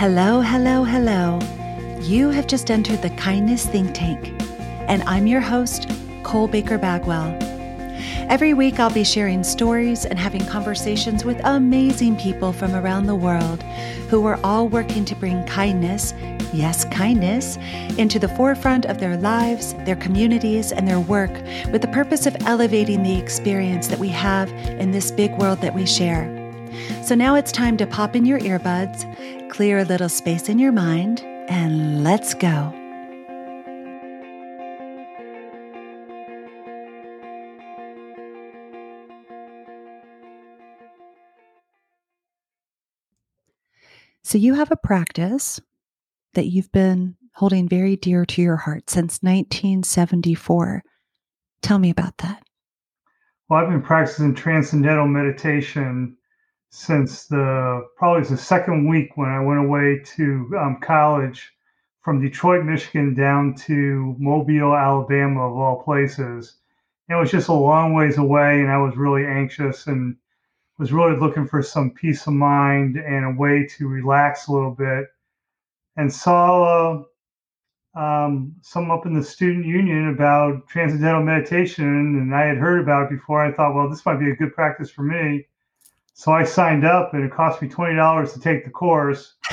Hello, hello, hello. You have just entered the Kindness Think Tank, and I'm your host, Cole Baker Bagwell. Every week, I'll be sharing stories and having conversations with amazing people from around the world who are all working to bring kindness, yes, kindness, into the forefront of their lives, their communities, and their work with the purpose of elevating the experience that we have in this big world that we share. So now it's time to pop in your earbuds, clear a little space in your mind, and let's go. So, you have a practice that you've been holding very dear to your heart since 1974. Tell me about that. Well, I've been practicing transcendental meditation since the probably the second week when I went away to um, college from Detroit, Michigan, down to Mobile, Alabama, of all places. It was just a long ways away, and I was really anxious and was really looking for some peace of mind and a way to relax a little bit. And saw uh, um, some up in the student union about transcendental meditation, and I had heard about it before. I thought, well, this might be a good practice for me. So I signed up, and it cost me twenty dollars to take the course,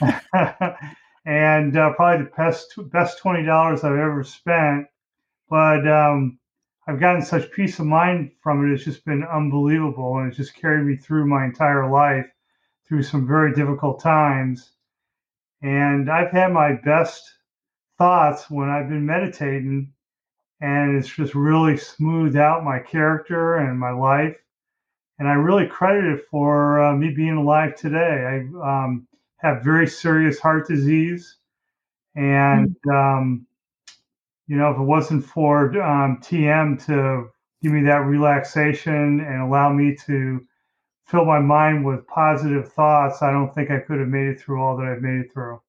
and uh, probably the best best twenty dollars I've ever spent. But um, I've gotten such peace of mind from it. It's just been unbelievable, and it's just carried me through my entire life, through some very difficult times. And I've had my best thoughts when I've been meditating, and it's just really smoothed out my character and my life and I really credit it for uh, me being alive today. I um, have very serious heart disease, and mm-hmm. um, you know, if it wasn't for um, TM to give me that relaxation and allow me to fill my mind with positive thoughts, I don't think I could have made it through all that I've made it through.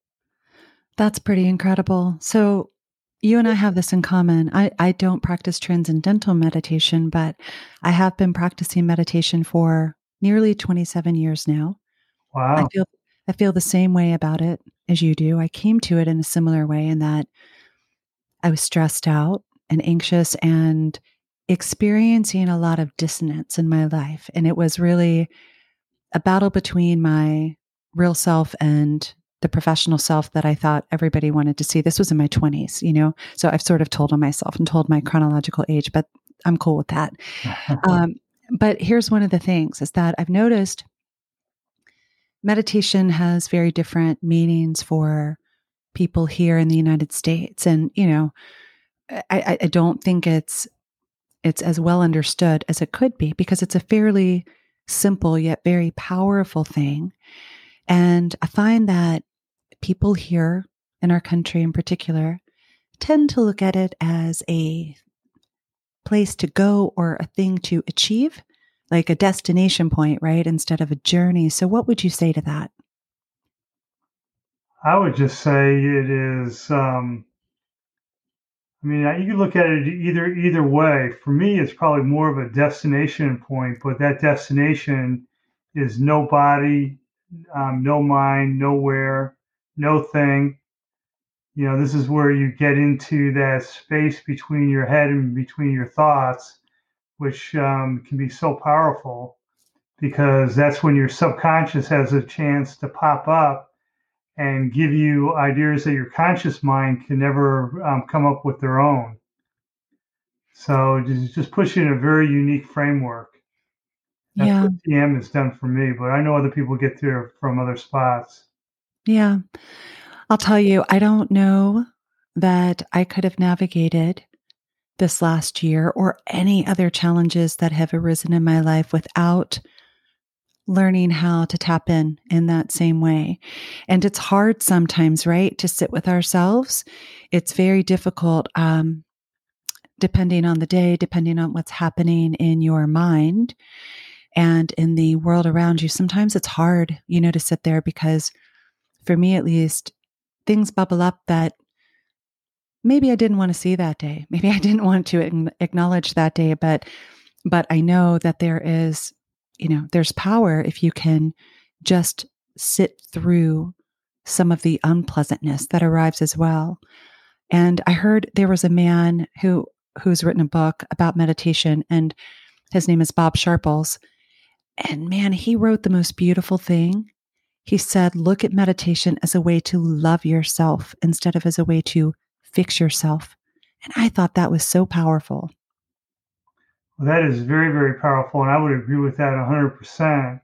That's pretty incredible. So, you and I have this in common. I, I don't practice transcendental meditation, but I have been practicing meditation for nearly 27 years now. Wow. I feel I feel the same way about it as you do. I came to it in a similar way in that I was stressed out and anxious and experiencing a lot of dissonance in my life. And it was really a battle between my real self and the professional self that I thought everybody wanted to see. This was in my 20s, you know? So I've sort of told on myself and told my chronological age, but I'm cool with that. um, but here's one of the things is that I've noticed meditation has very different meanings for people here in the United States. And, you know, I, I don't think it's it's as well understood as it could be because it's a fairly simple yet very powerful thing. And I find that people here in our country in particular tend to look at it as a place to go or a thing to achieve, like a destination point, right? Instead of a journey. So, what would you say to that? I would just say it is. Um, I mean, you can look at it either either way. For me, it's probably more of a destination point, but that destination is nobody, um, no mind, nowhere, no thing. You know, this is where you get into that space between your head and between your thoughts, which um, can be so powerful because that's when your subconscious has a chance to pop up and give you ideas that your conscious mind can never um, come up with their own. So just, just push in a very unique framework. That's yeah. what TM has done for me, but I know other people get there from other spots. Yeah. I'll tell you, I don't know that I could have navigated this last year or any other challenges that have arisen in my life without learning how to tap in in that same way. And it's hard sometimes, right, to sit with ourselves. It's very difficult, um, depending on the day, depending on what's happening in your mind and in the world around you. Sometimes it's hard, you know, to sit there because for me at least, things bubble up that maybe I didn't want to see that day. Maybe I didn't want to acknowledge that day, but but I know that there is, you know, there's power if you can just sit through some of the unpleasantness that arrives as well. And I heard there was a man who who's written a book about meditation and his name is Bob Sharples. And man, he wrote the most beautiful thing. He said, look at meditation as a way to love yourself instead of as a way to fix yourself. And I thought that was so powerful. Well, that is very, very powerful. And I would agree with that 100%.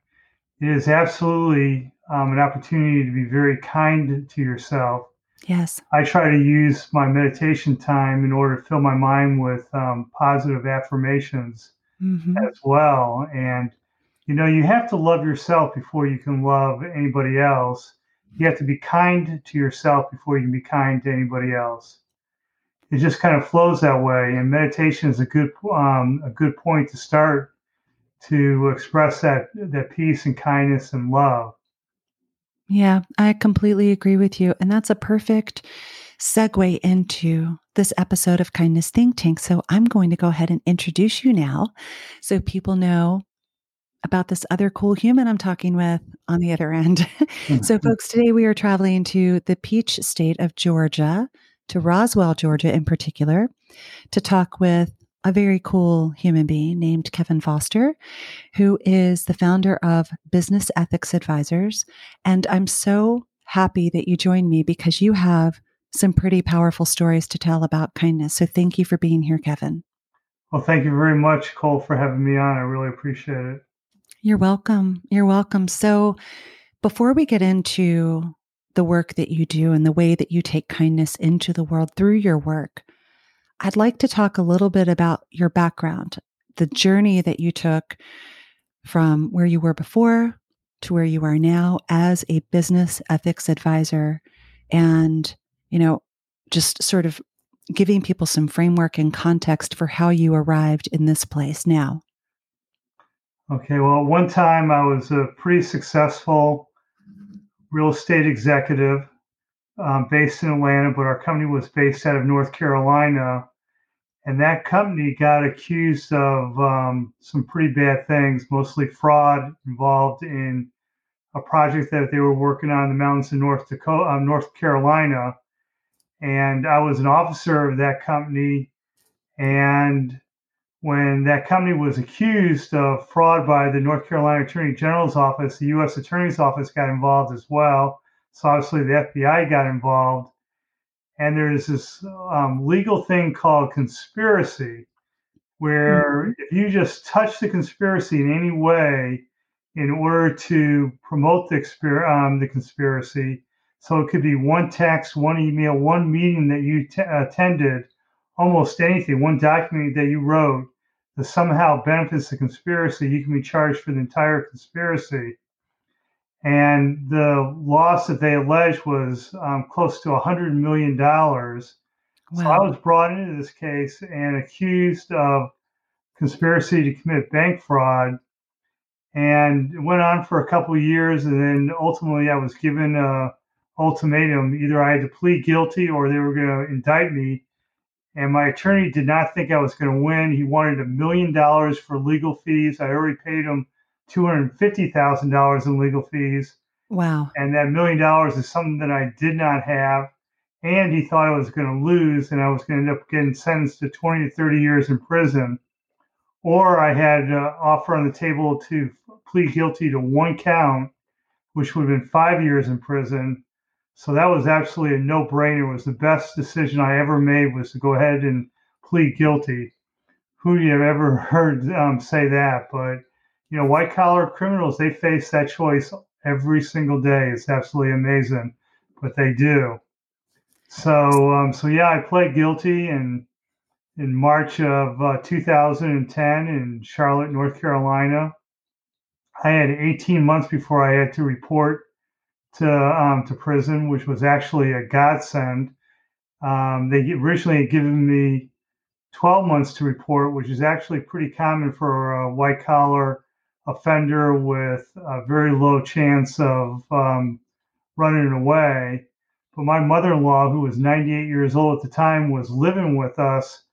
It is absolutely um, an opportunity to be very kind to yourself. Yes. I try to use my meditation time in order to fill my mind with um, positive affirmations mm-hmm. as well. And, you know, you have to love yourself before you can love anybody else. You have to be kind to yourself before you can be kind to anybody else. It just kind of flows that way. And meditation is a good, um, a good point to start to express that, that peace and kindness and love. Yeah, I completely agree with you. And that's a perfect segue into this episode of Kindness Think Tank. So I'm going to go ahead and introduce you now so people know about this other cool human I'm talking with on the other end. so, mm-hmm. folks, today we are traveling to the Peach State of Georgia, to Roswell, Georgia in particular, to talk with a very cool human being named Kevin Foster, who is the founder of Business Ethics Advisors. And I'm so happy that you joined me because you have some pretty powerful stories to tell about kindness. So thank you for being here, Kevin. Well, thank you very much, Cole, for having me on. I really appreciate it. You're welcome. You're welcome. So before we get into the work that you do and the way that you take kindness into the world through your work, I'd like to talk a little bit about your background, the journey that you took from where you were before to where you are now as a business ethics advisor and, you know, just sort of giving people some framework and context for how you arrived in this place now. Okay, well, one time I was a pretty successful real estate executive um, based in Atlanta, but our company was based out of North Carolina. And that company got accused of um, some pretty bad things, mostly fraud involved in a project that they were working on in the mountains of North Dakota, um, North Carolina. And I was an officer of that company. And when that company was accused of fraud by the North Carolina Attorney General's office, the U.S. Attorney's office got involved as well. So obviously the FBI got involved. And there's this um, legal thing called conspiracy, where mm-hmm. if you just touch the conspiracy in any way in order to promote the, um, the conspiracy, so it could be one text, one email, one meeting that you t- attended, almost anything, one document that you wrote that somehow benefits the conspiracy, you can be charged for the entire conspiracy and the loss that they alleged was um, close to a hundred million dollars. Wow. So I was brought into this case and accused of conspiracy to commit bank fraud, and it went on for a couple of years, and then ultimately I was given a ultimatum: either I had to plead guilty or they were going to indict me. And my attorney did not think I was going to win. He wanted a million dollars for legal fees. I already paid him $250,000 in legal fees. Wow. And that million dollars is something that I did not have. And he thought I was going to lose and I was going to end up getting sentenced to 20 to 30 years in prison. Or I had an offer on the table to plead guilty to one count, which would have been five years in prison. So that was absolutely a no brainer. It was the best decision I ever made was to go ahead and plead guilty. Who have ever heard um, say that? But you know, white collar criminals, they face that choice every single day. It's absolutely amazing, but they do. So, um, so yeah, I pled guilty in in March of uh, 2010 in Charlotte, North Carolina. I had 18 months before I had to report to um, to prison, which was actually a godsend. Um, they originally had given me 12 months to report, which is actually pretty common for a white collar offender with a very low chance of um, running away. But my mother in law, who was 98 years old at the time, was living with us,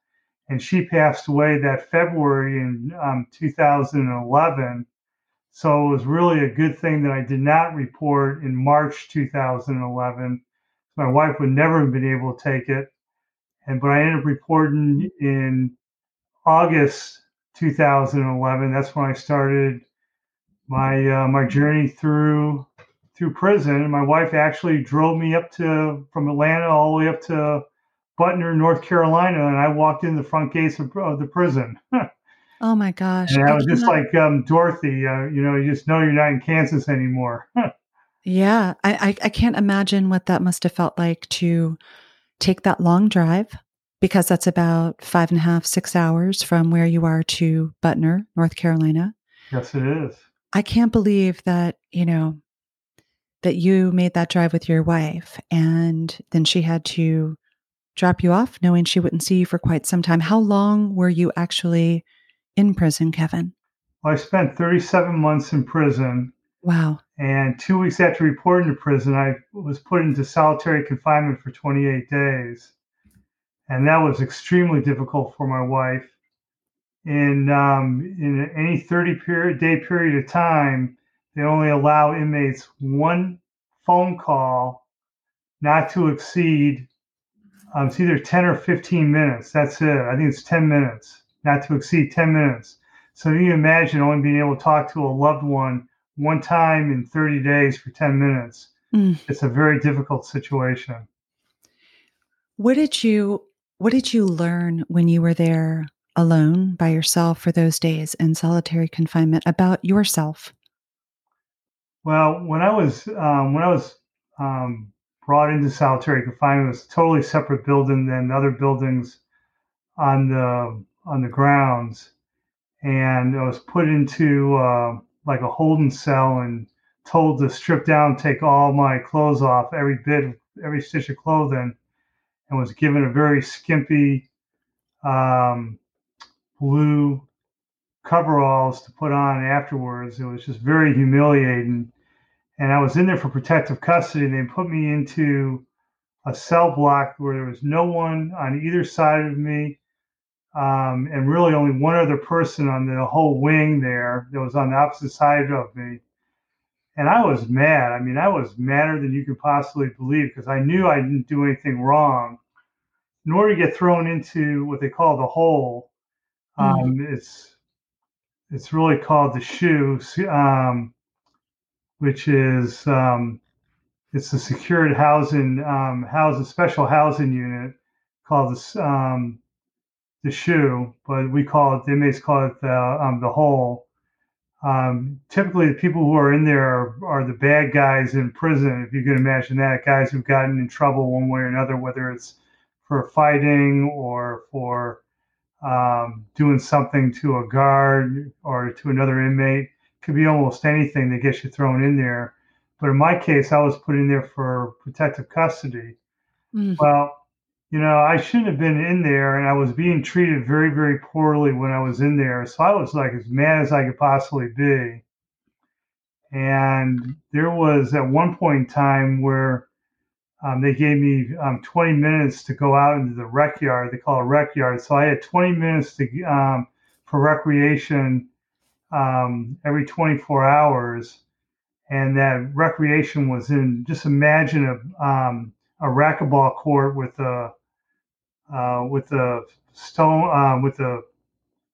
and she passed away that February in um, 2011. So it was really a good thing that I did not report in March 2011. My wife would never have been able to take it. And but I ended up reporting in August 2011. That's when I started my uh, my journey through through prison. My wife actually drove me up to from Atlanta all the way up to Butner, North Carolina, and I walked in the front gates of, of the prison. oh my gosh! And I, I was just like um, Dorothy. Uh, you know, you just know you're not in Kansas anymore. yeah, I, I I can't imagine what that must have felt like to take that long drive because that's about five and a half, six hours from where you are to Butner, North Carolina. Yes, it is. I can't believe that, you know, that you made that drive with your wife and then she had to drop you off knowing she wouldn't see you for quite some time. How long were you actually in prison, Kevin? Well, I spent 37 months in prison. Wow. And two weeks after reporting to prison, I was put into solitary confinement for 28 days. And that was extremely difficult for my wife. In, um, in any 30 period, day period of time, they only allow inmates one phone call not to exceed um, it's either 10 or 15 minutes. That's it. I think it's 10 minutes, not to exceed 10 minutes. So you imagine only being able to talk to a loved one one time in 30 days for 10 minutes. Mm. It's a very difficult situation. What did you what did you learn when you were there alone by yourself for those days in solitary confinement about yourself? Well, when I was um, when I was um, brought into solitary confinement, it was a totally separate building than other buildings on the on the grounds, and I was put into uh, like a holding cell and told to strip down, take all my clothes off, every bit, every stitch of clothing, and was given a very skimpy um, blue coveralls to put on afterwards. It was just very humiliating and I was in there for protective custody. And they put me into a cell block where there was no one on either side of me, um, and really only one other person on the whole wing there that was on the opposite side of me. And I was mad. I mean, I was madder than you could possibly believe because I knew I didn't do anything wrong. In order to get thrown into what they call the hole, um, mm-hmm. it's it's really called the SHU. Um, which is um, it's a secured housing um, housing special housing unit called the um, the SHU, but we call it the inmates call it the um, the hole. Um, typically, the people who are in there are, are, the bad guys in prison, if you can imagine that, guys who've gotten in trouble one way or another, whether it's for fighting or for um, doing something to a guard or to another inmate could be almost anything that gets you thrown in there. But in my case, I was put in there for protective custody. Mm. Well, you know, I shouldn't have been in there, and I was being treated very, very poorly when I was in there. So I was like as mad as I could possibly be. And there was at one point in time where um, they gave me um, 20 minutes to go out into the rec yard. They call it rec yard. So I had 20 minutes to um, for recreation um, every 24 hours, and that recreation was in. Just imagine a um, a racquetball court with a uh, with the stone uh, with a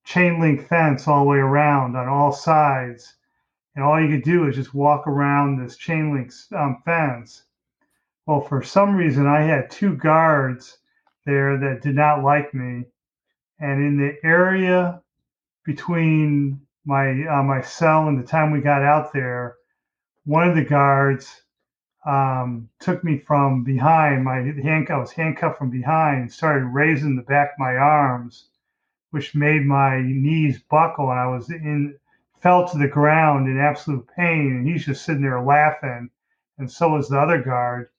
chain link fence all the way around on all sides, and all you could do is just walk around this chain link um, fence. Well, for some reason, I had two guards there that did not like me, and in the area between my uh, my cell and the time we got out there, one of the guards um, took me from behind. My handcuff I was handcuffed from behind, started raising the back of my arms, which made my knees buckle, and I was in fell to the ground in absolute pain. And he's just sitting there laughing, and so was the other guard,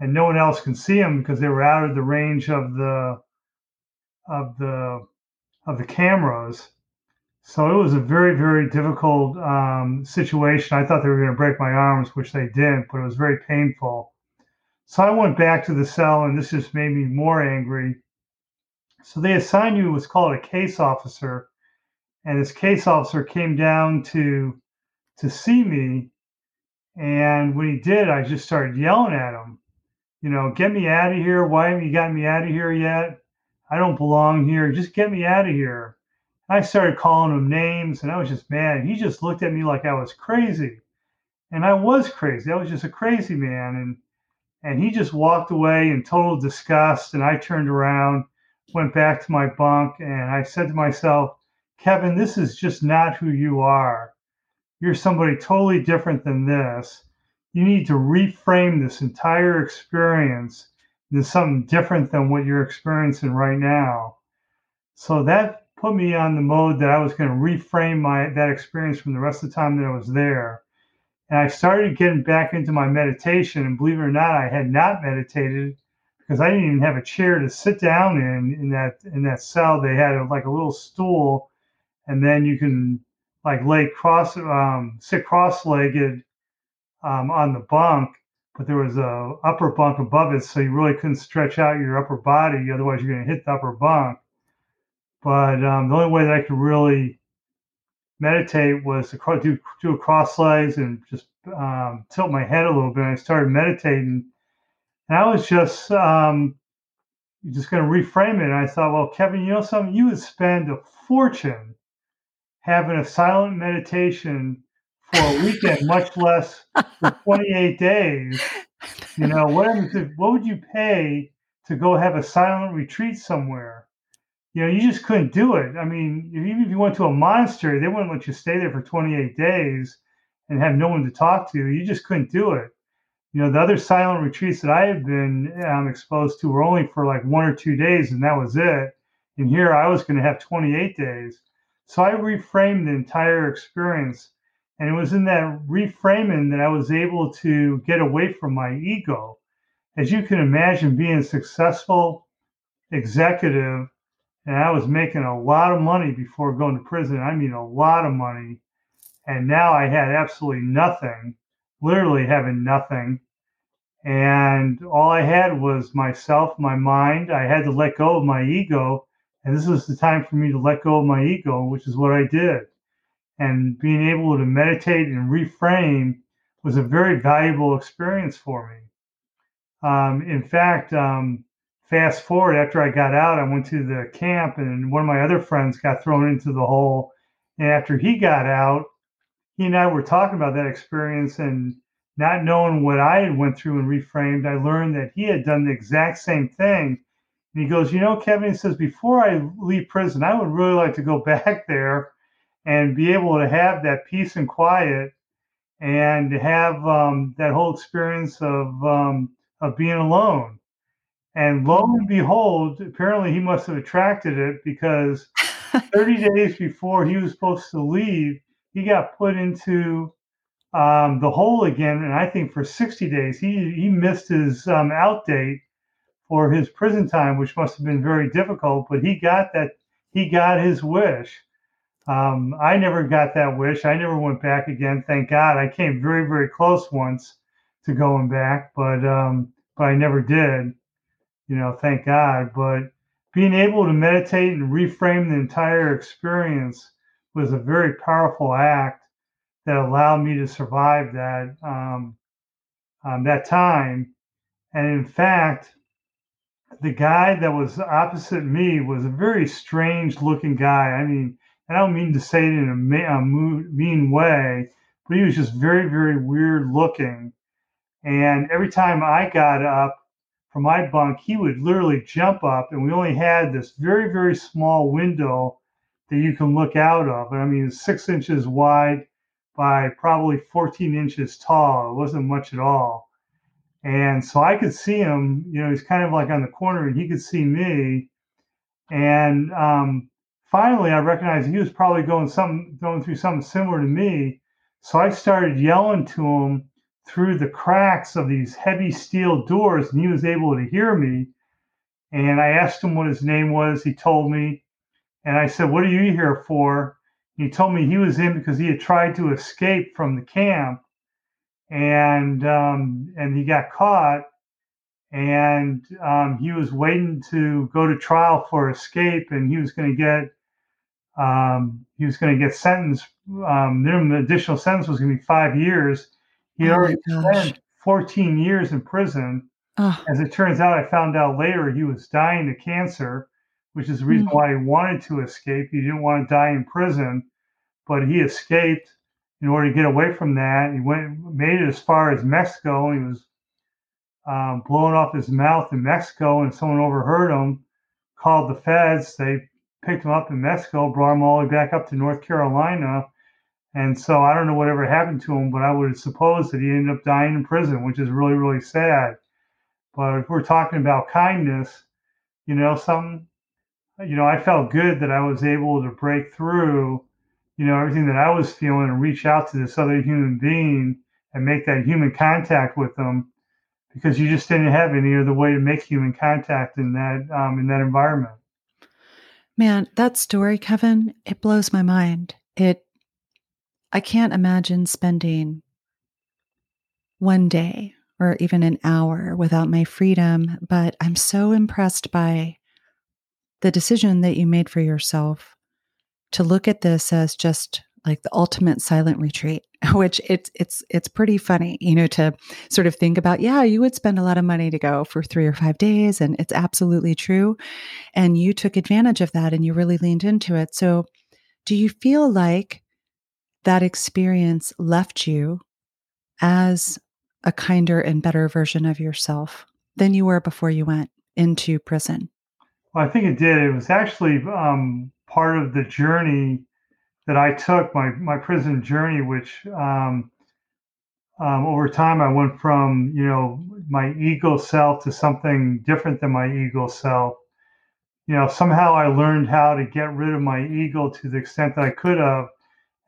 and no one else can see him because they were out of the range of the of the of the cameras so it was a very, very difficult um, situation. I thought they were going to break my arms, which they didn't, but it was very painful. So I went back to the cell, and this just made me more angry. So they assigned you what's called a case officer, and this case officer came down to to see me. And when he did, I just started yelling at him, you know, get me out of here. Why haven't you gotten me out of here yet? I don't belong here. Just get me out of here. I started calling him names and I was just mad. He just looked at me like I was crazy. And I was crazy. I was just a crazy man. And and he just walked away in total disgust. And I turned around, went back to my bunk, and I said to myself, Kevin, this is just not who you are. You're somebody totally different than this. You need to reframe this entire experience into something different than what you're experiencing right now. So that put me on the mode that I was going to reframe my that experience from the rest of the time that I was there. And I started getting back into my meditation. And believe it or not, I had not meditated because I didn't even have a chair to sit down in in that in that cell. They had a, like a little stool, and then you can like lay cross um, sit cross-legged um, on the bunk. But there was a upper bunk above it, so you really couldn't stretch out your upper body. Otherwise, you're going to hit the upper bunk. But um, the only way that I could really meditate was to do, do a cross legs and just um, tilt my head a little bit. And I started meditating, and I was just um, just going to reframe it. And I thought, well, Kevin, you know something? You would spend a fortune having a silent meditation for a weekend, much less for 28 days. You know, what, what would you pay to go have a silent retreat somewhere? You know, you just couldn't do it. I mean, even if you went to a monastery, they wouldn't let you stay there for 28 days and have no one to talk to. You just couldn't do it. You know, the other silent retreats that I had been um, exposed to were only for like one or two days, and that was it. And here I was going to have 28 days. So I reframed the entire experience. And it was in that reframing that I was able to get away from my ego. As you can imagine, being a successful executive and I was making a lot of money before going to prison. I mean, a lot of money. And now I had absolutely nothing, literally having nothing. And all I had was myself, my mind. I had to let go of my ego. And this was the time for me to let go of my ego, which is what I did. And being able to meditate and reframe was a very valuable experience for me. Um, in fact, um, fast forward after I got out, I went to the camp, and one of my other friends got thrown into the hole. And after he got out, he and I were talking about that experience and not knowing what I had went through and reframed, I learned that he had done the exact same thing. And he goes, you know, Kevin, he says, before I leave prison, I would really like to go back there and be able to have that peace and quiet and have um, that whole experience of um, of being alone and lo and behold, apparently he must have attracted it because 30 days before he was supposed to leave, he got put into um, the hole again. And I think for 60 days, he, he missed his um, out date for his prison time, which must have been very difficult. But he got that, he got his wish. Um, I never got that wish. I never went back again. Thank God. I came very, very close once to going back, but um, but I never did you know, thank God. But being able to meditate and reframe the entire experience was a very powerful act that allowed me to survive that um, um, that time. And in fact, the guy that was opposite me was a very strange looking guy. I mean, I don't mean to say it in a, a mean way, but he was just very, very weird looking. And every time I got up, from my bunk, he would literally jump up, and we only had this very, very small window that you can look out of. I mean, six inches wide by probably 14 inches tall. It wasn't much at all. And so I could see him, you know, he's kind of like on the corner, and he could see me. And um, finally, I recognized he was probably going some going through something similar to me. So I started yelling to him through the cracks of these heavy steel doors, and he was able to hear me. And I asked him what his name was. He told me. And I said, What are you here for? He told me he was in because he had tried to escape from the camp and um, and he got caught and um, he was waiting to go to trial for escape and he was going to get Um, he was going to get sentenced. Um, minimum additional sentence was going to be five years. He oh already spent 14 years in prison. Oh. As it turns out, I found out later he was dying of cancer, which is the reason mm. why he wanted to escape. He didn't want to die in prison, but he escaped in order to get away from that. He went made it as far as Mexico. and He was um, blowing off his mouth in Mexico, and someone overheard him, called the feds. They picked him up in Mexico, brought him all the way back up to North Carolina. And so I don't know whatever happened to him, but I would suppose that he ended up dying in prison, which is really, really sad. But if we're talking about kindness, you know, some, you know, I felt good that I was able to break through, you know, everything that I was feeling and reach out to this other human being and make that human contact with them because you just didn't have any other way to make human contact in that um, in that environment. Man, that story, Kevin, it blows my mind. It I can't imagine spending one day or even an hour without my freedom, but I'm so impressed by the decision that you made for yourself to look at this as just like the ultimate silent retreat which it's it's it's pretty funny you know to sort of think about yeah you would spend a lot of money to go for 3 or 5 days and it's absolutely true and you took advantage of that and you really leaned into it. So do you feel like that experience left you as a kinder and better version of yourself than you were before you went into prison well i think it did it was actually um, part of the journey that I took my my prison journey, which um, um, over time I went from you know my ego self to something different than my ego self. You know, somehow I learned how to get rid of my ego to the extent that I could have,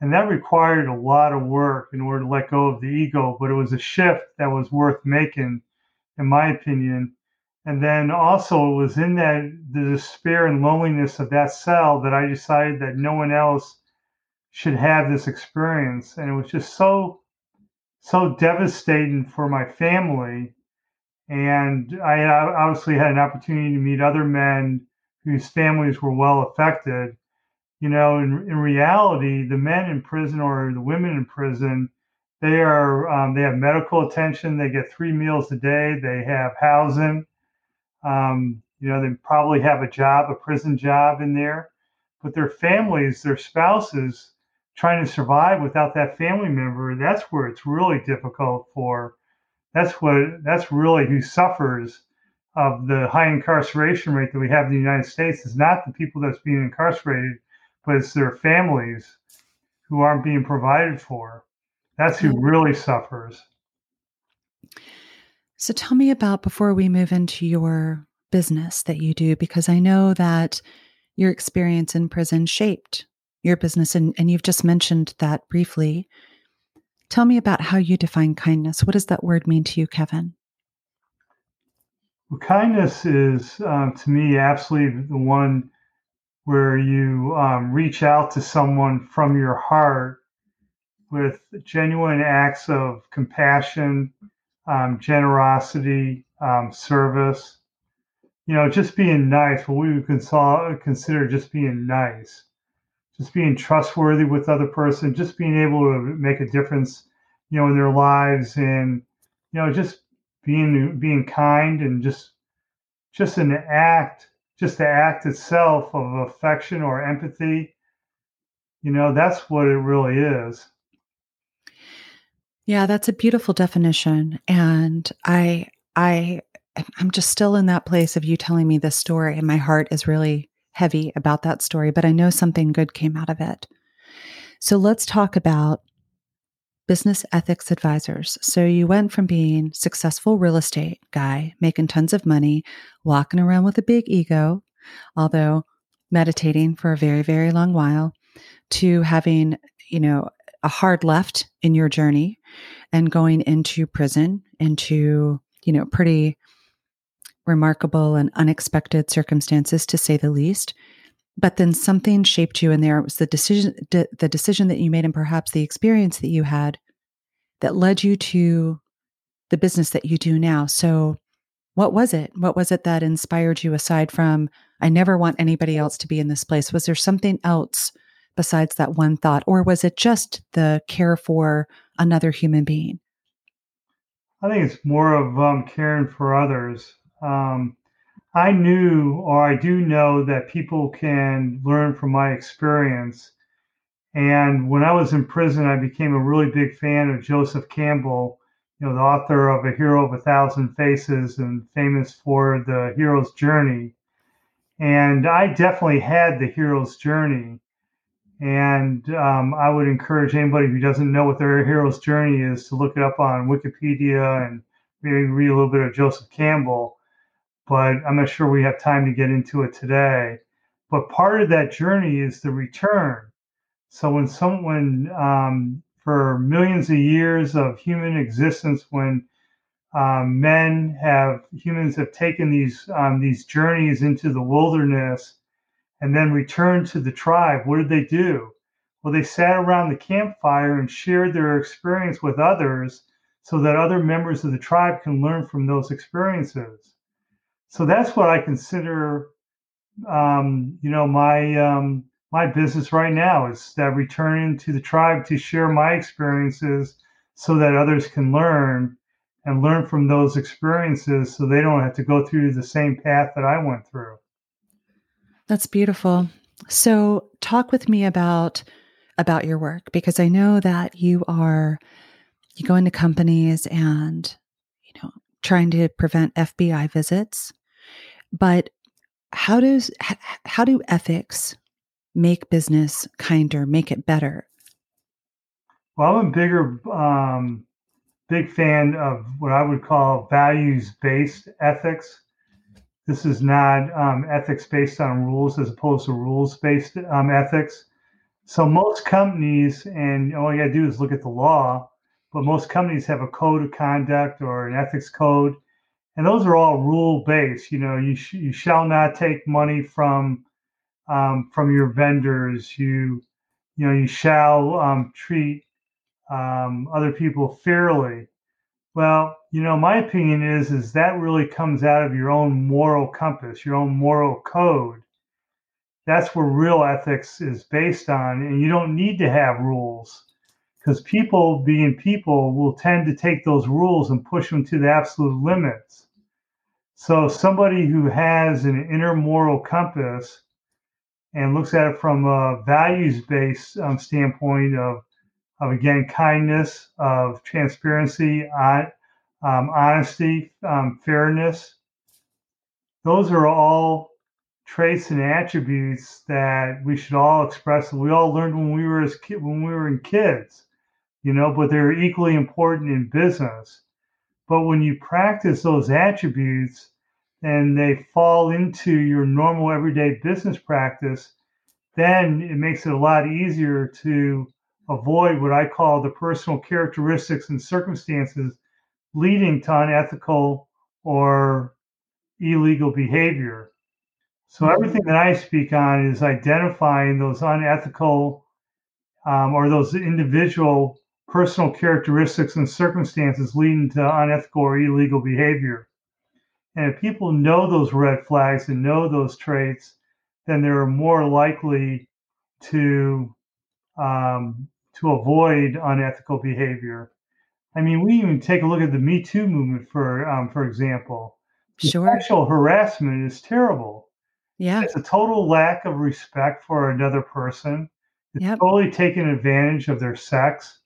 and that required a lot of work in order to let go of the ego. But it was a shift that was worth making, in my opinion. And then also it was in that the despair and loneliness of that cell that I decided that no one else should have this experience. And it was just so, so devastating for my family. And I obviously had an opportunity to meet other men whose families were well affected. You know, in, in reality, the men in prison or the women in prison, they are um, they have medical attention. They get three meals a day. They have housing. Um, you know, they probably have a job, a prison job in there. But their families, their spouses, trying to survive without that family member, that's where it's really difficult for. That's what that's really who suffers of the high incarceration rate that we have in the United States is not the people that's being incarcerated, but it's their families who aren't being provided for. That's who mm-hmm. really suffers. So tell me about before we move into your business that you do, because I know that your experience in prison shaped your business, and, and you've just mentioned that briefly. Tell me about how you define kindness. What does that word mean to you, Kevin? Well, kindness is, um, to me, absolutely the one where you um, reach out to someone from your heart with genuine acts of compassion, um, generosity, um, service. You know, just being nice, what we would consider just being nice just being trustworthy with other person, just being able to make a difference, you know, in their lives, and you know, just being being kind and just just an act, just the act itself of affection or empathy. You know, that's what it really is. Yeah, that's a beautiful definition, and I I I'm just still in that place of you telling me this story, and my heart is really heavy about that story, but I know something good came out of it. So let's talk about business ethics advisors. So you went from being successful real estate guy, making tons of money, walking around with a big ego, although meditating for a very very long while, to having, you know, a hard left in your journey and going into prison into, you know, pretty remarkable and unexpected circumstances, to say the least. But then something shaped you, in there it was the decision, de- the decision that you made, and perhaps the experience that you had that led you to the business that you do now. So, what was it? What was it that inspired you aside from, I never want anybody else to be in this place? Was there something else besides that one thought? Or was it just the care for another human being? I think it's more of um, caring for others. Um, I knew, or I do know, that people can learn from my experience. And when I was in prison, I became a really big fan of Joseph Campbell, you know, the author of A Hero of a Thousand Faces and famous for the hero's journey. And I definitely had the hero's journey. And um, I would encourage anybody who doesn't know what their hero's journey is to look it up on Wikipedia and maybe read a little bit of Joseph Campbell. But I'm not sure we have time to get into it today. But part of that journey is the return. So when someone, um, for millions of years of human existence, when um, men have humans have taken these um, these journeys into the wilderness and then returned to the tribe, what did they do? Well, they sat around the campfire and shared their experience with others so that other members of the tribe can learn from those experiences. So that's what I consider, um, you know, my um, my business right now is that returning to the tribe to share my experiences so that others can learn and learn from those experiences so they don't have to go through the same path that I went through. That's beautiful. So talk with me about about your work because I know that you are you go into companies and you know trying to prevent FBI visits. But how does how do ethics make business kinder, make it better? Well, I'm a bigger um, big fan of what I would call values based ethics. This is not um, ethics based on rules as opposed to rules based um, ethics. So most companies, and all you got to do is look at the law, but most companies have a code of conduct or an ethics code, and those are all rule based. You know, you sh- you shall not take money from um, from your vendors. You you know you shall um, treat um, other people fairly. Well, you know, my opinion is is that really comes out of your own moral compass, your own moral code. That's where real ethics is based on, and you don't need to have rules because people, being people, will tend to take those rules and push them to the absolute limits. So, somebody who has an inner moral compass and looks at it from a values based um, standpoint of of again kindness, of transparency, um, honesty, um, fairness. Those are all traits and attributes that we should all express. We all learned when we were as when we were in kids, you know, but they're equally important in business. But when you practice those attributes and they fall into your normal everyday business practice, then it makes it a lot easier to avoid what I call the personal characteristics and circumstances leading to unethical or illegal behavior. So, mm-hmm. everything that I speak on is identifying those unethical um, or those individual personal characteristics and circumstances leading to unethical or illegal behavior. And if people know those red flags and know those traits, then they're more likely to um, to avoid unethical behavior. I mean, we even take a look at the Me Too movement, for um, for example. Sure. Sexual harassment is terrible. Yeah. It's a total lack of respect for another person. It's yep. totally taking advantage of their sex.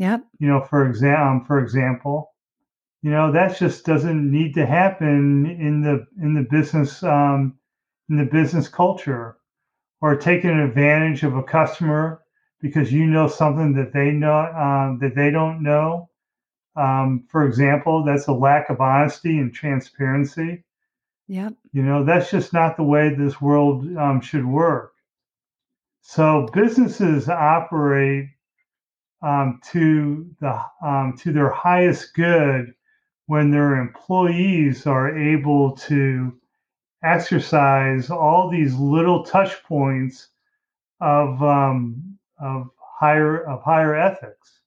Yep. You know, for exam, for example, you know that just doesn't need to happen in the in the business um, in the business culture, or taking advantage of a customer because you know something that they know um, that they don't know. Um, for example, that's a lack of honesty and transparency. Yeah. You know, that's just not the way this world um, should work. So businesses operate um, to the um, to their highest good when their employees are able to exercise all these little touch points of um, of higher of higher ethics.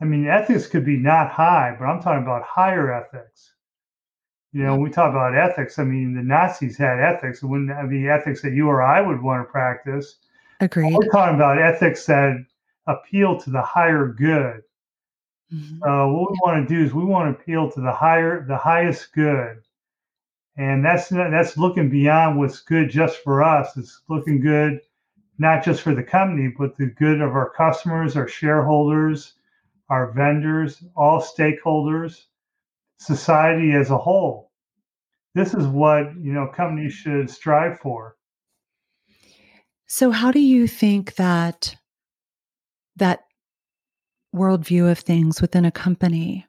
I mean, ethics could be not high, but I'm talking about higher ethics. You know, when we talk about ethics, I mean, the Nazis had ethics. It wouldn't be ethics that you or I would want to practice. Agreed. We're talking about ethics that appeal to the higher good. Mm-hmm. Uh, what we want to do is we want to appeal to the higher, the highest good, and that's that's looking beyond what's good just for us. It's looking good not just for the company, but the good of our customers, our shareholders, our vendors, all stakeholders, society as a whole. This is what you know companies should strive for. So, how do you think that that worldview of things within a company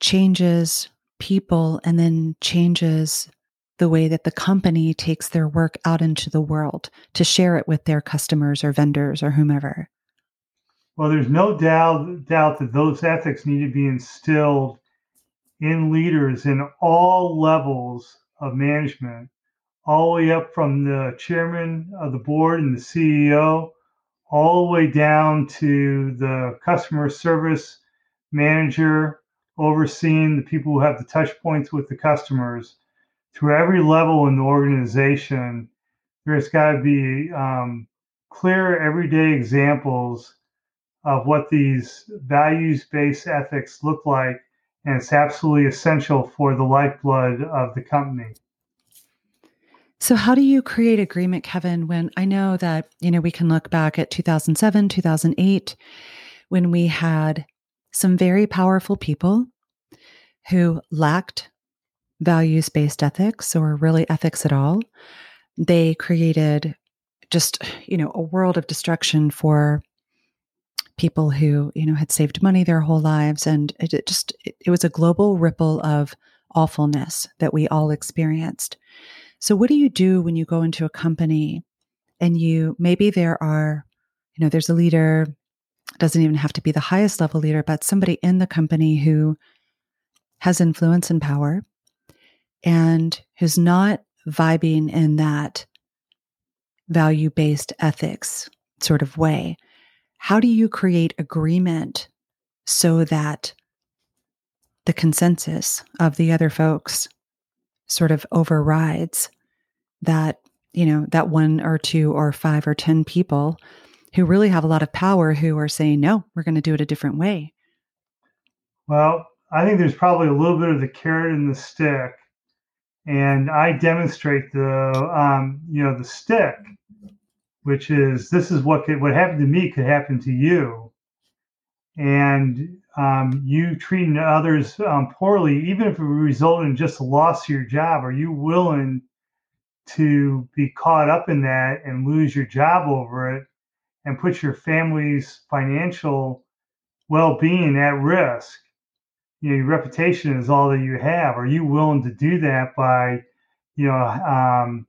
changes people and then changes the way that the company takes their work out into the world to share it with their customers or vendors or whomever? Well, there's no doubt doubt that those ethics need to be instilled in leaders in all levels of management, all the way up from the chairman of the board and the CEO, all the way down to the customer service manager overseeing the people who have the touch points with the customers. Through every level in the organization, there's got to be um, clear everyday examples of what these values based ethics look like. And it's absolutely essential for the lifeblood of the company. So, how do you create agreement, Kevin, when I know that, you know, we can look back at 2007, 2008, when we had some very powerful people who lacked values based ethics or really ethics at all. They created just, you know, a world of destruction for people who, you know, had saved money their whole lives. And it, just, it was a global ripple of awfulness that we all experienced. So, what do you do when you go into a company and you maybe there are, you know, there's a leader, doesn't even have to be the highest level leader, but somebody in the company who has influence and power and who's not vibing in that value based ethics sort of way. How do you create agreement so that the consensus of the other folks sort of overrides that, you know, that one or two or five or 10 people who really have a lot of power who are saying, no, we're going to do it a different way? Well, I think there's probably a little bit of the carrot and the stick. And I demonstrate the, um, you know, the stick, which is this is what could, what happened to me could happen to you. And um, you treating others um, poorly, even if it resulted in just a loss of your job, are you willing to be caught up in that and lose your job over it and put your family's financial well-being at risk? You know, your reputation is all that you have. Are you willing to do that by, you know, um,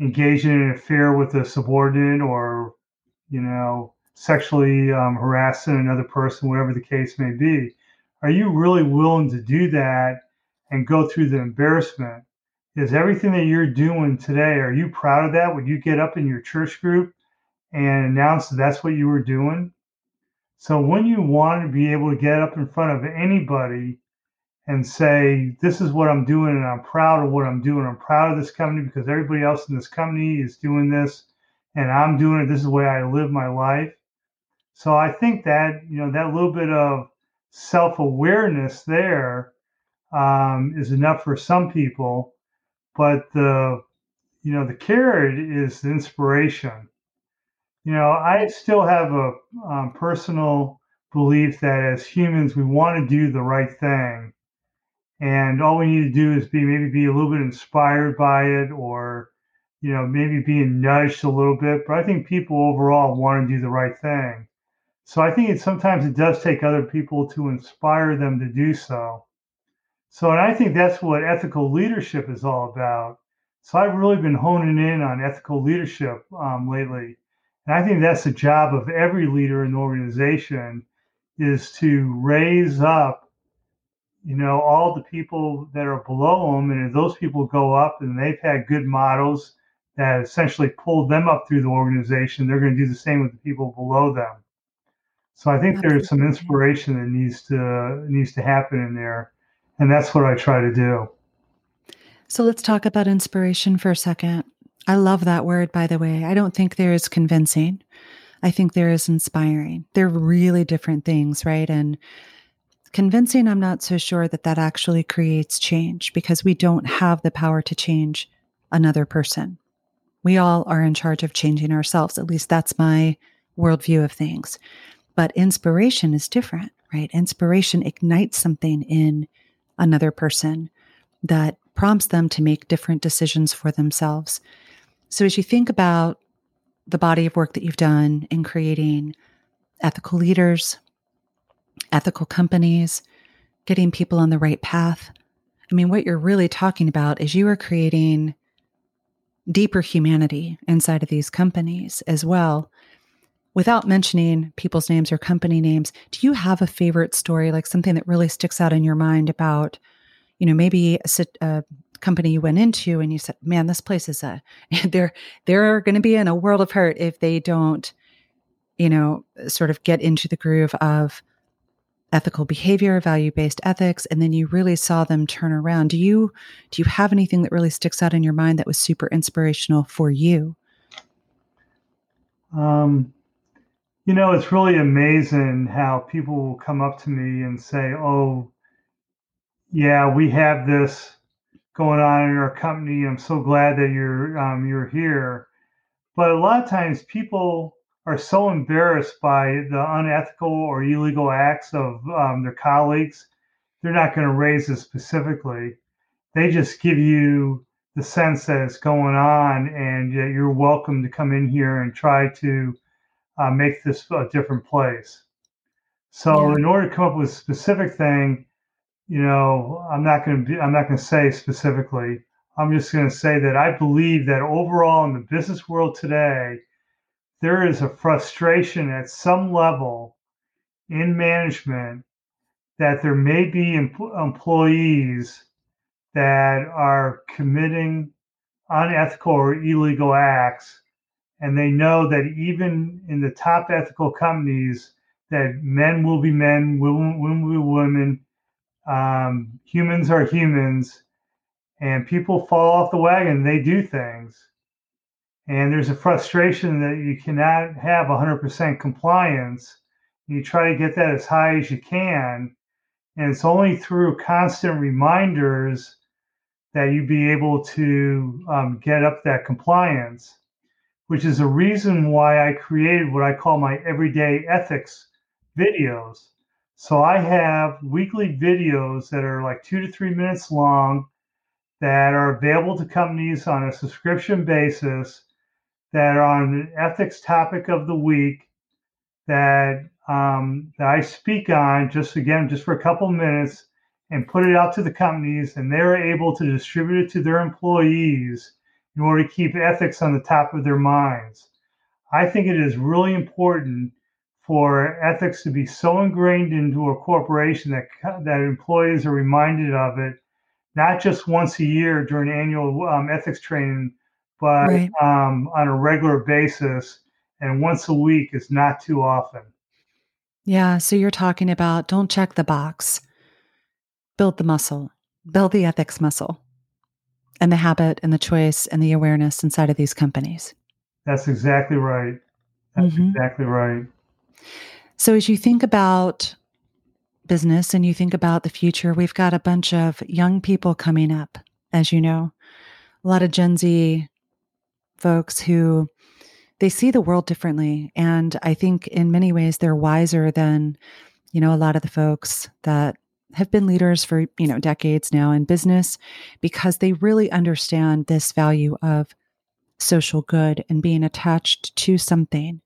engaging in an affair with a subordinate or, you know, sexually um, harassing another person, whatever the case may be. Are you really willing to do that and go through the embarrassment? Is everything that you're doing today, are you proud of that? Would you get up in your church group and announce that that's what you were doing? So when you want to be able to get up in front of anybody and say, This is what I'm doing, and I'm proud of what I'm doing. I'm proud of this company because everybody else in this company is doing this, and I'm doing it. This is the way I live my life. So I think that you know that little bit of self awareness there um, is enough for some people, but the you know the carrot is the inspiration. You know, I still have a um, personal belief that as humans we want to do the right thing, and all we need to do is be maybe be a little bit inspired by it, or you know maybe being nudged a little bit. But I think people overall want to do the right thing. So I think it sometimes it does take other people to inspire them to do so. So, and I think that's what ethical leadership is all about. So I've really been honing in on ethical leadership um, lately, and I think that's the job of every leader in the organization is to raise up, you know, all the people that are below them, and if those people go up and they've had good models that essentially pulled them up through the organization, they're going to do the same with the people below them. So I think there's some inspiration that needs to needs to happen in there, and that's what I try to do. So let's talk about inspiration for a second. I love that word, by the way. I don't think there is convincing. I think there is inspiring. They're really different things, right? And convincing, I'm not so sure that that actually creates change because we don't have the power to change another person. We all are in charge of changing ourselves. At least that's my worldview of things. But inspiration is different, right? Inspiration ignites something in another person that prompts them to make different decisions for themselves. So as you think about the body of work that you've done in creating ethical leaders, ethical companies, getting people on the right path. I mean, what you're really talking about is you are creating deeper humanity inside of these companies as well. Without mentioning people's names or company names, do you have a favorite story, like something that really sticks out in your mind about, you know, maybe a, a company you went into and you said, "Man, this place is a they're they're going to be in a world of hurt if they don't, you know, sort of get into the groove of ethical behavior, value-based ethics, and then you really saw them turn around. Do you do you have anything that really sticks out in your mind that was super inspirational for you? Um, you know, it's really amazing how people will come up to me and say, "Oh, yeah, we have this going on in our company. I'm so glad that you're um, you're here." But a lot of times, people are so embarrassed by the unethical or illegal acts of um, their colleagues, they're not going to raise it specifically. They just give you the sense that it's going on and that you're welcome to come in here and try to uh, make this a different place. So, yeah. in order to come up with a specific thing, you know, I'm not going to be, I'm not going to say specifically. I'm just going to say that I believe that overall in the business world today, there is a frustration at some level in management that there may be em- employees that are committing unethical or illegal acts and they know that even in the top ethical companies that men will be men women will be women um, humans are humans and people fall off the wagon they do things and there's a frustration that you cannot have 100% compliance. You try to get that as high as you can, and it's only through constant reminders that you be able to um, get up that compliance, which is a reason why I created what I call my everyday ethics videos. So I have weekly videos that are like two to three minutes long that are available to companies on a subscription basis that are on an ethics topic of the week that um, that I speak on just again just for a couple minutes and put it out to the companies and they're able to distribute it to their employees in order to keep ethics on the top of their minds. I think it is really important for ethics to be so ingrained into a corporation that that employees are reminded of it, not just once a year during annual um, ethics training, but right. um, on a regular basis and once a week is not too often. Yeah. So you're talking about don't check the box, build the muscle, build the ethics muscle, and the habit and the choice and the awareness inside of these companies. That's exactly right. That's mm-hmm. exactly right. So as you think about business and you think about the future, we've got a bunch of young people coming up, as you know, a lot of Gen Z folks who they see the world differently and i think in many ways they're wiser than you know a lot of the folks that have been leaders for you know decades now in business because they really understand this value of social good and being attached to something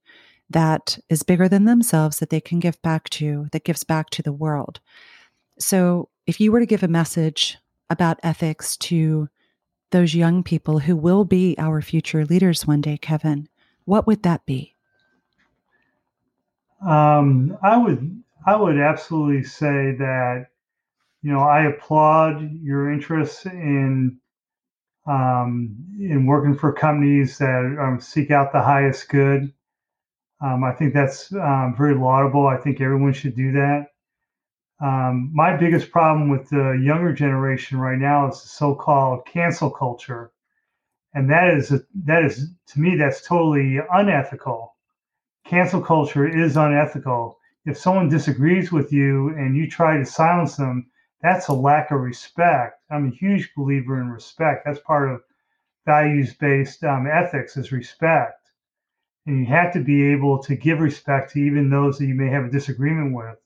that is bigger than themselves that they can give back to that gives back to the world so if you were to give a message about ethics to those young people who will be our future leaders one day, Kevin, what would that be? Um, I would I would absolutely say that you know I applaud your interest in um, in working for companies that um, seek out the highest good. Um, I think that's um, very laudable. I think everyone should do that. Um, my biggest problem with the younger generation right now is the so-called cancel culture, and that is a, that is to me that's totally unethical. Cancel culture is unethical. If someone disagrees with you and you try to silence them, that's a lack of respect. I'm a huge believer in respect. That's part of values-based um, ethics is respect, and you have to be able to give respect to even those that you may have a disagreement with.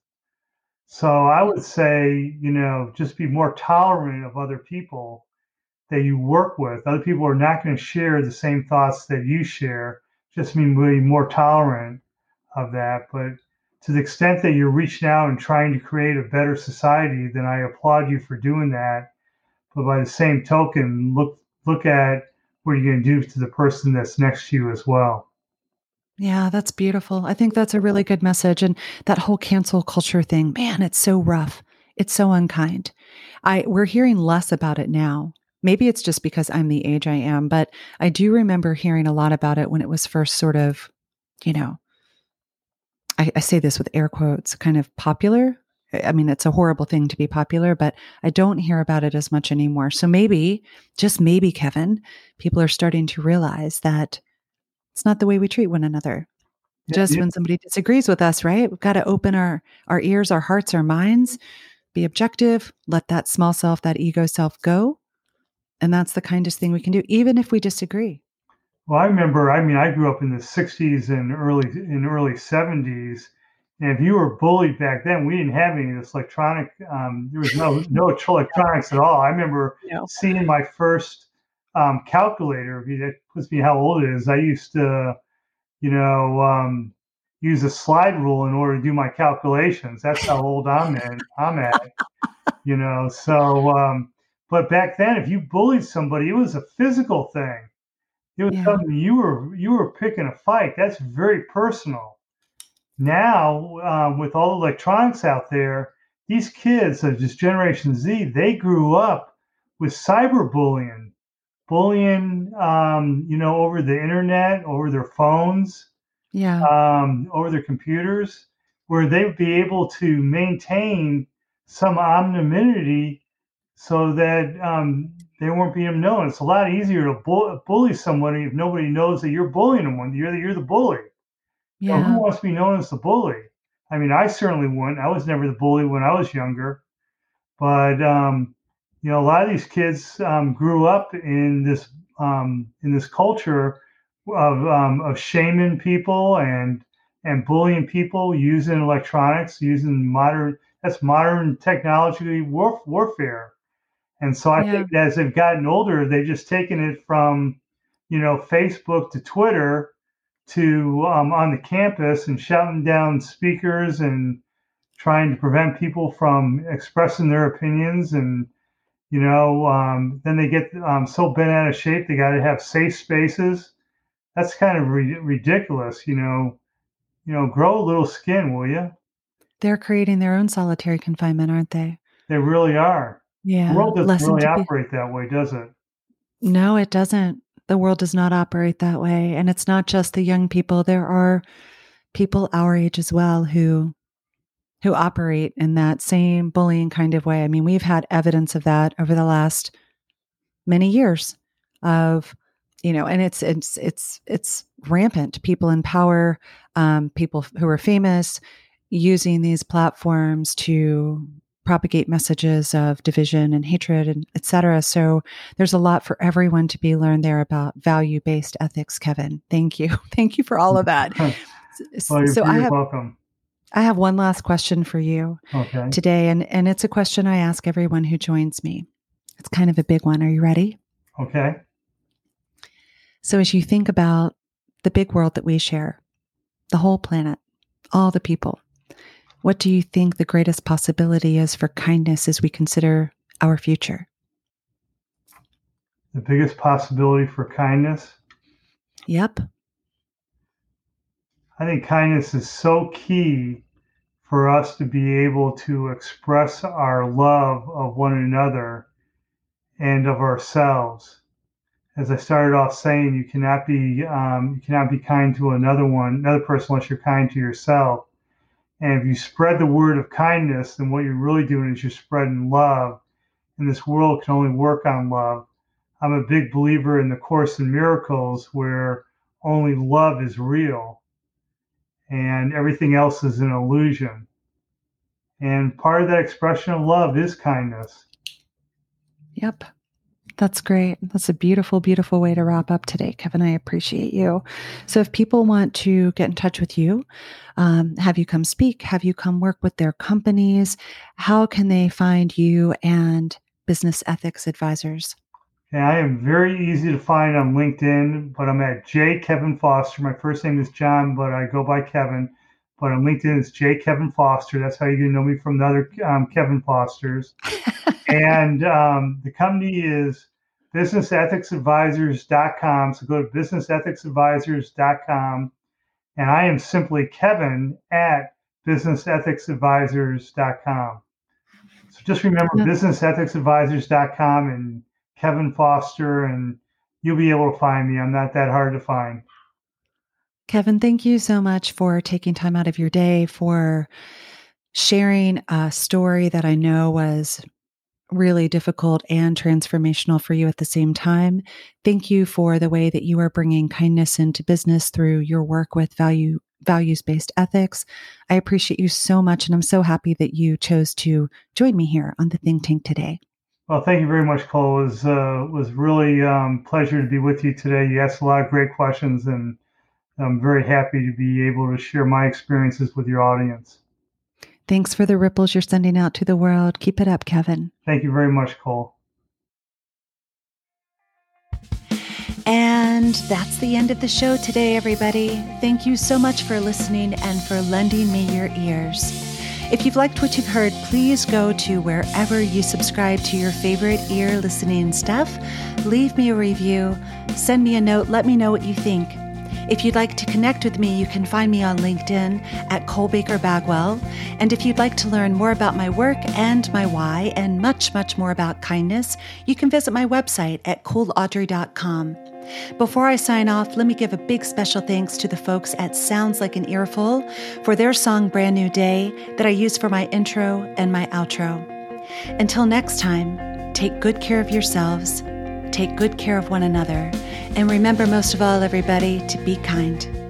So I would say, you know, just be more tolerant of other people that you work with. Other people are not going to share the same thoughts that you share. Just mean be more tolerant of that. But to the extent that you're reaching out and trying to create a better society, then I applaud you for doing that. But by the same token, look look at what you're going to do to the person that's next to you as well. Yeah, that's beautiful. I think that's a really good message. And that whole cancel culture thing, man, it's so rough. It's so unkind. I we're hearing less about it now. Maybe it's just because I'm the age I am, but I do remember hearing a lot about it when it was first sort of, you know, I, I say this with air quotes, kind of popular. I mean, it's a horrible thing to be popular, but I don't hear about it as much anymore. So maybe, just maybe, Kevin, people are starting to realize that it's not the way we treat one another. Just yeah. when somebody disagrees with us, right? We've got to open our our ears, our hearts, our minds, be objective, let that small self, that ego self go, and that's the kindest thing we can do, even if we disagree. Well, I remember. I mean, I grew up in the '60s and early in early '70s, and if you were bullied back then, we didn't have any of this electronic. Um, there was no no electronics at all. I remember seeing my first um, calculator. That puts me how old it is. I used to, you know, um, use a slide rule in order to do my calculations. That's how old I'm in. I'm at. You know, so um, but back then, if you bullied somebody, it was a physical thing. It was yeah. something you were you were picking a fight. That's very personal. Now, um, with all the electronics out there, these kids of just Generation Z, they grew up with cyberbullying, bullying, um, you know, over the internet, over their phones, yeah, um, over their computers, where they would be able to maintain some anonymity so that um, they won't being known. It's a lot easier to bull- bully somebody if nobody knows that you're bullying them when you're the, you're the bully. Yeah. You know, who wants to be known as the bully? I mean, I certainly wouldn't. I was never the bully when I was younger, but um, you know, a lot of these kids um, grew up in this um, in this culture of um, of shaming people and and bullying people using electronics, using modern that's modern technology warf- warfare. And so I yeah. think as they've gotten older, they've just taken it from, you know, Facebook to Twitter to um, on the campus and shouting down speakers and trying to prevent people from expressing their opinions. And, you know, um, then they get um, so bent out of shape, they got to have safe spaces. That's kind of re- ridiculous, you know. You know, grow a little skin, will you? They're creating their own solitary confinement, aren't they? They really are. Yeah. The world doesn't really operate be... that way, does it? No, it doesn't. The world does not operate that way. And it's not just the young people. There are people our age as well who who operate in that same bullying kind of way. I mean, we've had evidence of that over the last many years of you know and it's it's it's it's rampant people in power um, people who are famous using these platforms to propagate messages of division and hatred and etc. So there's a lot for everyone to be learned there about value based ethics. Kevin, thank you, thank you for all of that. well, so I have, welcome. I have one last question for you okay. today, and and it's a question I ask everyone who joins me. It's kind of a big one. Are you ready? Okay. So as you think about the big world that we share, the whole planet, all the people, what do you think the greatest possibility is for kindness as we consider our future? The biggest possibility for kindness? Yep. I think kindness is so key for us to be able to express our love of one another and of ourselves. As I started off saying, you cannot be um, you cannot be kind to another one, another person, unless you're kind to yourself. And if you spread the word of kindness, then what you're really doing is you're spreading love. And this world can only work on love. I'm a big believer in the Course in Miracles, where only love is real and everything else is an illusion. And part of that expression of love is kindness. Yep. That's great. That's a beautiful, beautiful way to wrap up today, Kevin. I appreciate you. So, if people want to get in touch with you, um, have you come speak, have you come work with their companies, how can they find you and business ethics advisors? Yeah, I am very easy to find on LinkedIn, but I'm at J Kevin Foster. My first name is John, but I go by Kevin. But on LinkedIn, it's J Kevin Foster. That's how you can know me from the other um, Kevin Fosters. and um, the company is businessethics.advisors.com. So go to businessethics.advisors.com. And I am simply Kevin at businessethics.advisors.com. So just remember yeah. businessethics.advisors.com and Kevin Foster, and you'll be able to find me. I'm not that hard to find. Kevin, thank you so much for taking time out of your day for sharing a story that I know was really difficult and transformational for you at the same time. Thank you for the way that you are bringing kindness into business through your work with value values based ethics. I appreciate you so much and I'm so happy that you chose to join me here on the Think Tank today. Well, thank you very much, Cole. It was uh, was really um, pleasure to be with you today. You asked a lot of great questions, and I'm very happy to be able to share my experiences with your audience. Thanks for the ripples you're sending out to the world. Keep it up, Kevin. Thank you very much, Cole. And that's the end of the show today, everybody. Thank you so much for listening and for lending me your ears. If you've liked what you've heard, please go to wherever you subscribe to your favorite ear listening stuff. Leave me a review, send me a note, let me know what you think. If you'd like to connect with me, you can find me on LinkedIn at Cole Baker Bagwell. And if you'd like to learn more about my work and my why, and much, much more about kindness, you can visit my website at coleaudrey.com. Before I sign off, let me give a big special thanks to the folks at Sounds Like an Earful for their song Brand New Day that I use for my intro and my outro. Until next time, take good care of yourselves, take good care of one another, and remember most of all, everybody, to be kind.